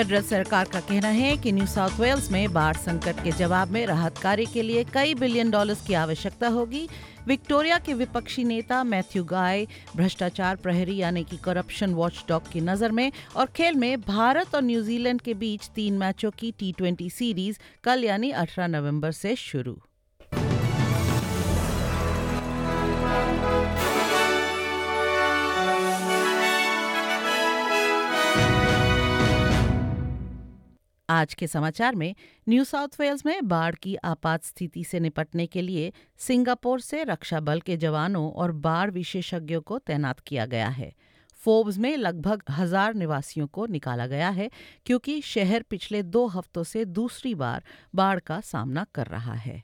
Federal सरकार का कहना है कि न्यू साउथ वेल्स में बाढ़ संकट के जवाब में राहत कार्य के लिए कई बिलियन डॉलर्स की आवश्यकता होगी। विक्टोरिया के विपक्षी नेता मैथ्यू गाय, भ्रष्टाचार प्रहरी यानी कि करप्शन वॉचडॉग की नज़र में और खेल में भारत और न्यूजीलैंड के बीच तीन मैचों की टी सीरीज़ कल यानी 18 नवंबर से शुरू। आज के समाचार में न्यू साउथ वेल्स में बाढ़ की आपात स्थिति से निपटने के लिए सिंगापुर से रक्षा बल के जवानों और बाढ़ विशेषज्ञों को तैनात किया गया है। फोर्ब्स में लगभग हज़ार निवासियों को निकाला गया है, क्योंकि शहर पिछले दो हफ्तों से दूसरी बार बाढ़ का सामना कर रहा है।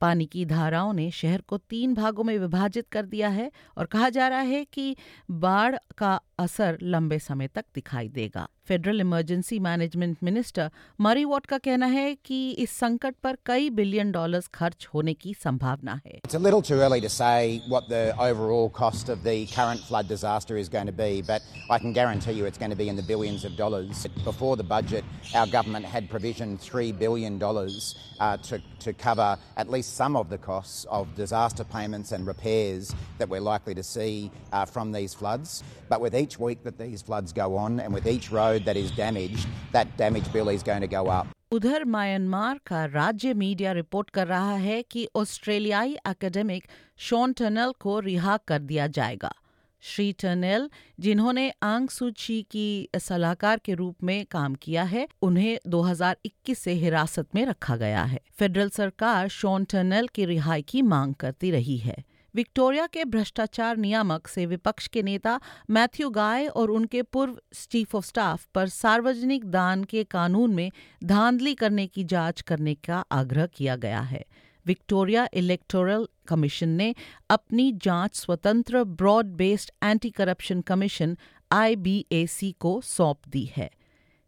पानी की धाराओं ने शहर को तीन भागों में विभाजित कर दिया है और कहा जा रहा है कि बाढ़ का असर लंबे समय तक दिखाई देगा federal emergency management minister Murray Watt का कहना है कि इस संकट पर कई बिलियन डॉलर्स खर्च होने की संभावना है It's a little too early to say what the overall cost of the current flood disaster is going to be, but I can guarantee you it's going to be in the billions of dollars. Before the budget, our government had provisioned $3 billion uh, to, to cover at least some of the costs of disaster payments and repairs that we're likely to see uh, from these floods. But with each week that these floods go on and with each road that is damaged, that damage bill is going to go up. उधर Myanmar का राज्य media report कर रहा है कि ऑस्ट्रेलियाई academic Shawn tunnel को रिहा कर दिया जाएगा। श्री टनल जिन्होंने आंग सूची की सलाहकार के रूप में काम किया है उन्हें 2021 से हिरासत में रखा गया है। फेडरल सरकार शॉन टनल की रिहाई की मांग करती रही है। विक्टोरिया के भ्रष्टाचार नियामक से विपक्ष के नेता मैथ्यू गाय और उनके पूर्व चीफ ऑफ़ स्टाफ पर सार्वजनिक दान के कानून में धांधली करने की जाँच करने का आग्रह किया गया है। विक्टोरिया इलेक्टोरल कमीशन ने अपनी जाँच स्वतंत्र broad based anti corruption commission IBAC को सौंप दी है।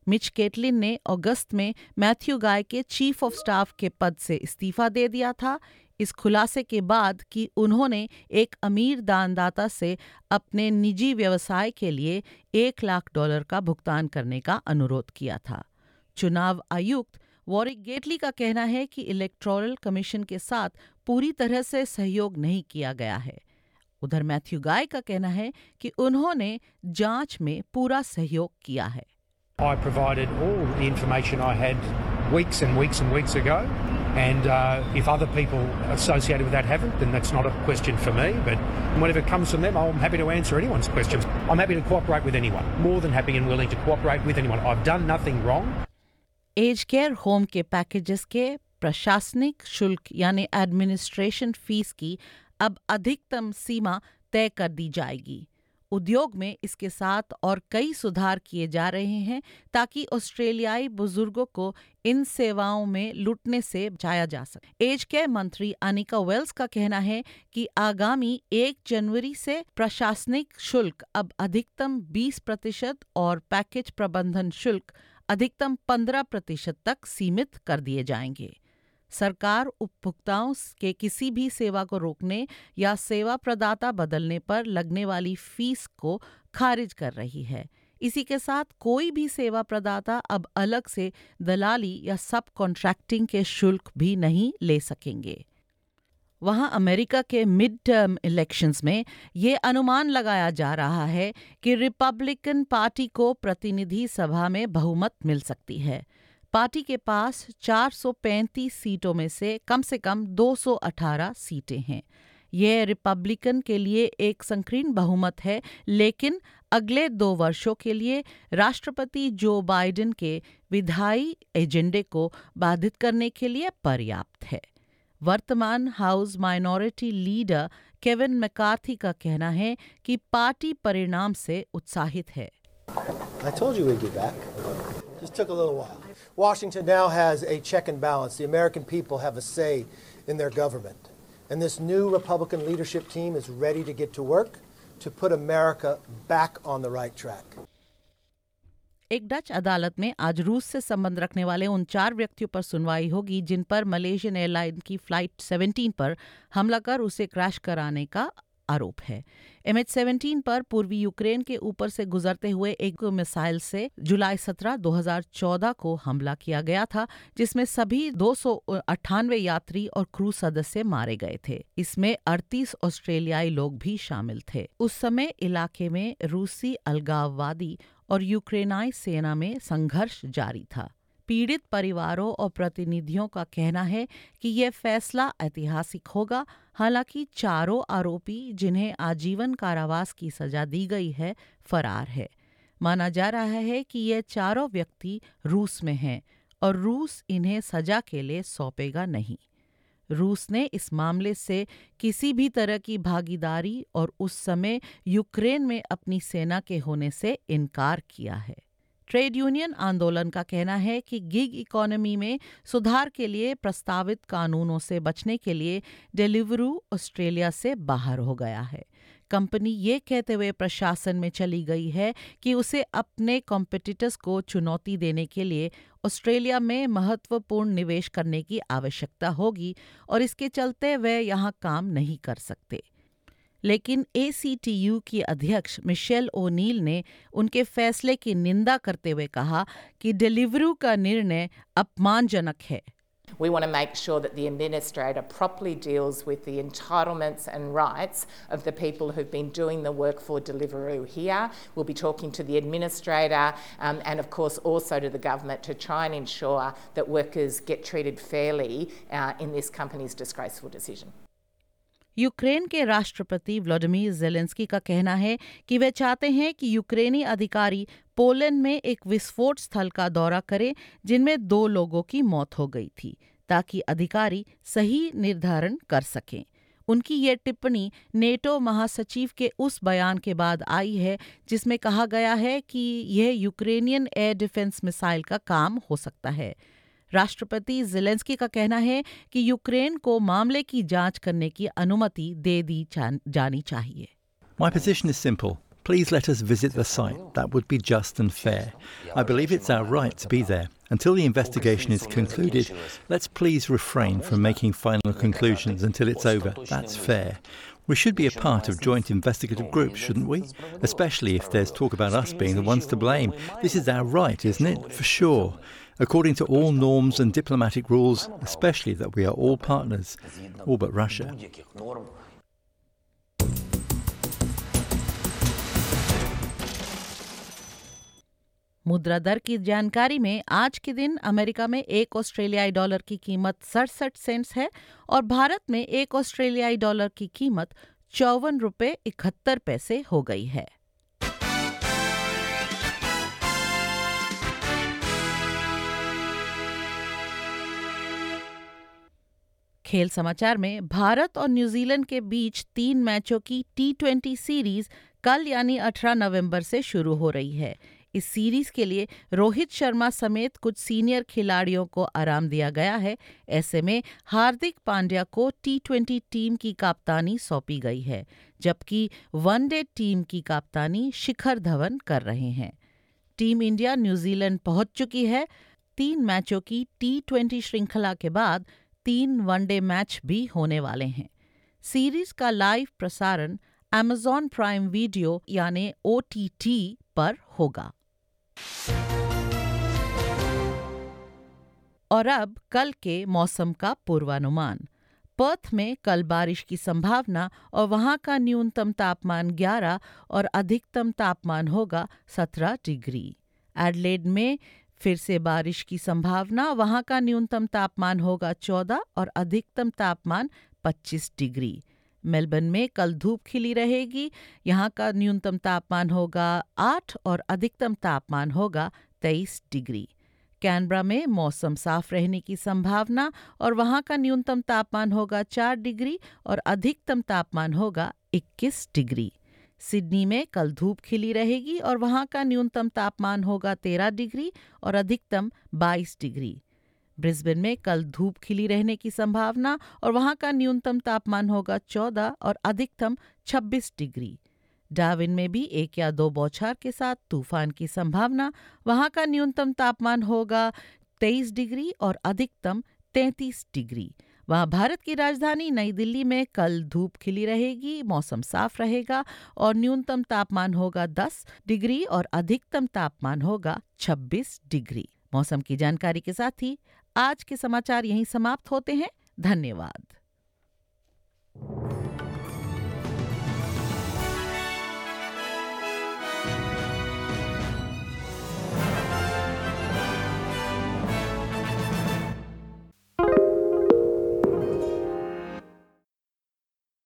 मिच केटलिन ने अगस्त में मैथ्यू गाय के चीफ ऑफ़ स्टाफ के पद से इस्तीफा दे दिया था। इस खुलासे के बाद कि उन्होंने एक अमीर दानदाता से अपने निजी व्यवसाय के लिए एक लाख डॉलर का भुगतान करने का अनुरोध किया था। चुनाव आयुक्त वॉरिक गेटली का कहना है कि इलेक्टोरल कमीशन के साथ पूरी तरह से सहयोग नहीं किया गया है। उधर मैथ्यू गाय का कहना है कि उन्होंने जाँच में पूरा सहयोग किया है। I provided all the information I had weeks and weeks and weeks ago. And uh, if other people associated with that haven't, then that's not a question for me. But whenever it comes from them, I'm happy to answer anyone's questions. I'm happy to cooperate with anyone. More than happy and willing to cooperate with anyone. I've done nothing wrong. Age care home के packages के प्रशासनिक शुल्क यानी administration fees की अब अधिकतम सीमा तय कर दी जाएगी उद्योग में इसके साथ और कई सुधार किए जा रहे हैं ताकि ऑस्ट्रेलियाई बुज़ुर्गों को इन सेवाओं में लुटने से बचाया जा सके। एज केयर मंत्री अनिका वेल्स का कहना है कि आगामी एक जनवरी से प्रशासनिक शुल्क अब अधिकतम 20 प्रतिशत और पैकेज प्रबंधन शुल्क अधिकतम 15 प्रतिशत तक सीमित कर दिए जाएँगे। सरकार उपभोक्ताओं के किसी भी सेवा को रोकने या सेवा प्रदाता बदलने पर लगने वाली फ़ीस को खारिज कर रही है। इसी के साथ कोई भी सेवा प्रदाता अब अलग से दलाली या सब कॉन्ट्रैक्टिंग के शुल्क भी नहीं ले सकेंगे। वहाँ अमेरिका के मिड टर्म इलेक्शंस में ये अनुमान लगाया जा रहा है कि रिपब्लिकन पार्टी को प्रतिनिधि सभा में बहुमत मिल सकती है। पार्टी के पास 435 सीटों में से कम से कम 218 सीटें हैं यह रिपब्लिकन के लिए एक संकीर्ण बहुमत है, लेकिन अगले दो वर्षों के लिए राष्ट्रपति जो बाइडेन के विधायी एजेंडे को बाधित करने के लिए पर्याप्त है वर्तमान house minority leader Kevin McCarthy का कहना है कि पार्टी परिणाम से उत्साहित है I told you we'd get back. Just took a little while. Washington now has a check and balance. The American people have a say in their government. And this new Republican leadership team is ready to get to work to put America back on the right track. एक Dutch अदालत में आज रूस से संबंध रखने वाले उन चार व्यक्तियों पर सुनवाई होगी जिन पर मलेशियन एयरलाइन की फ्लाइट 17 पर हमला कर उसे क्रैश कराने का आरोप है। एम एच सेवेंटीन पर पूर्वी यूक्रेन के ऊपर से गुजरते हुए एक मिसाइल से जुलाई 17, 2014 को हमला किया गया था जिसमें सभी दो सौ अट्ठानवे यात्री और क्रू सदस्य मारे गए थे। इसमें 38 ऑस्ट्रेलियाई लोग भी शामिल थे। उस समय इलाके में रूसी अलगाववादी और यूक्रेनाई सेना में संघर्ष जारी था। पीड़ित परिवारों और प्रतिनिधियों का कहना है कि यह फैसला ऐतिहासिक होगा। हालाँकि चारों आरोपी जिन्हें आजीवन कारावास की सजा दी गई है, फरार है। माना जा रहा है कि ये चारों व्यक्ति रूस में हैं और रूस इन्हें सजा के लिए सौंपेगा नहीं। रूस ने इस मामले से किसी भी तरह की भागीदारी और उस समय यूक्रेन में अपनी सेना के होने से इनकार किया है। ट्रेड यूनियन आंदोलन का कहना है कि गिग इकोनॉमी में सुधार के लिए प्रस्तावित कानूनों से बचने के लिए डिलीवरू ऑस्ट्रेलिया से बाहर हो गया है। कंपनी ये कहते हुए प्रशासन में चली गई है कि उसे अपने कॉम्पिटिटर्स को चुनौती देने के लिए ऑस्ट्रेलिया में महत्वपूर्ण निवेश करने की आवश्यकता होगी और इसके चलते वे यहाँ काम नहीं कर सकते। लेकिन ए की अध्यक्ष मिशेल ओनील ने उनके फैसले की निंदा करते हुए कहा कि डिलीवरू का निर्णय अपमानजनक है We want to make sure that the administrator properly deals with the entitlements and rights of the people who've been doing the work for Deliveroo here. We'll be talking to the administrator um, and, of course, also to the government to try and ensure that workers get treated fairly uh, in this company's disgraceful decision. Ukraine के राष्ट्रपति Vladimir Zelensky का कहना है कि वे चाहते हैं कि यूक्रेनी अधिकारी पोलैंड में एक विस्फोट स्थल का दौरा करें, जिनमें दो लोगों की मौत हो गई थी, ताकि अधिकारी सही निर्धारण कर सकें। उनकी ये टिप्पणी नेटो महासचिव के उस बयान के बाद आई है, जिसमें कहा गया है कि यह यूक्रेनियन एयर डिफेंस मिसाइल का काम हो सकता है। राष्ट्रपति जिलेंस्की का कहना है कि यूक्रेन को मामले की जांच करने की अनुमति दे दी जानी चाहिए My position is simple. Please let us visit the site. That would be just and fair. I believe it's our right to be there. Until the investigation is concluded, let's please refrain from making final conclusions until it's over. That's fair. We should be a part of joint investigative groups, shouldn't we? Especially if there's talk about us being the ones to blame. This is our right, isn't it? For sure According to all norms and diplomatic rules, especially that we are all partners, all but Russia. मुद्रा दर की जानकारी में आज के दिन America में एक ऑस्ट्रेलियाई डॉलर की कीमत सड़सठ सेंट्स है और भारत में एक ऑस्ट्रेलियाई डॉलर की कीमत चौवन रुपये इकहत्तर पैसे हो गई है खेल समाचार में, भारत और न्यूजीलैंड के बीच तीन मैचों की टी ट्वेंटी सीरीज़ कल यानी 18 नवंबर से शुरू हो रही है। इस सीरीज़ के लिए रोहित शर्मा समेत कुछ सीनियर खिलाड़ियों को आराम दिया गया है। ऐसे में हार्दिक पांड्या को टी ट्वेंटी टीम की कप्तानी सौंपी गई है, जबकि वनडे टीम की कप्तानी शिखर धवन कर रहे हैं। टीम इंडिया न्यूजीलैंड पहुँच चुकी है। तीन मैचों की टी ट्वेंटी श्रृंखला के बाद तीन वनडे मैच भी होने वाले हैं। सीरीज़ का लाइव प्रसारण एमेजॉन प्राइम वीडियो यानी ओ पर होगा। और अब कल के मौसम का पूर्वानुमान। पर्थ में कल बारिश की संभावना और वहाँ का न्यूनतम तापमान 11 और अधिकतम तापमान होगा 17 डिग्री। एडलेड में फिर से बारिश की संभावना, वहाँ का न्यूनतम तापमान होगा 14 और अधिकतम तापमान 25 डिग्री। मेलबर्न में कल धूप खिली रहेगी, यहाँ का न्यूनतम तापमान होगा 8 और अधिकतम तापमान होगा 23 डिग्री। कैनबरा में मौसम साफ़ रहने की संभावना और वहाँ का न्यूनतम तापमान होगा 4 डिग्री और अधिकतम तापमान होगा 21 डिग्री। सिडनी में कल धूप खिली रहेगी और वहाँ का न्यूनतम तापमान होगा तेरह डिग्री और अधिकतम बाईस डिग्री। ब्रिस्बेन में कल धूप खिली रहने की संभावना और वहाँ का न्यूनतम तापमान होगा चौदह और अधिकतम छब्बीस डिग्री। डाविन में भी एक या दो बौछार के साथ तूफ़ान की संभावना, वहाँ का न्यूनतम तापमान होगा तेईस डिग्री और अधिकतम तैंतीस डिग्री। वहाँ भारत की राजधानी नई दिल्ली में कल धूप खिली रहेगी, मौसम साफ़ रहेगा और न्यूनतम तापमान होगा 10 डिग्री और अधिकतम तापमान होगा 26 डिग्री। मौसम की जानकारी के साथ ही आज के समाचार यहीं समाप्त होते हैं। धन्यवाद।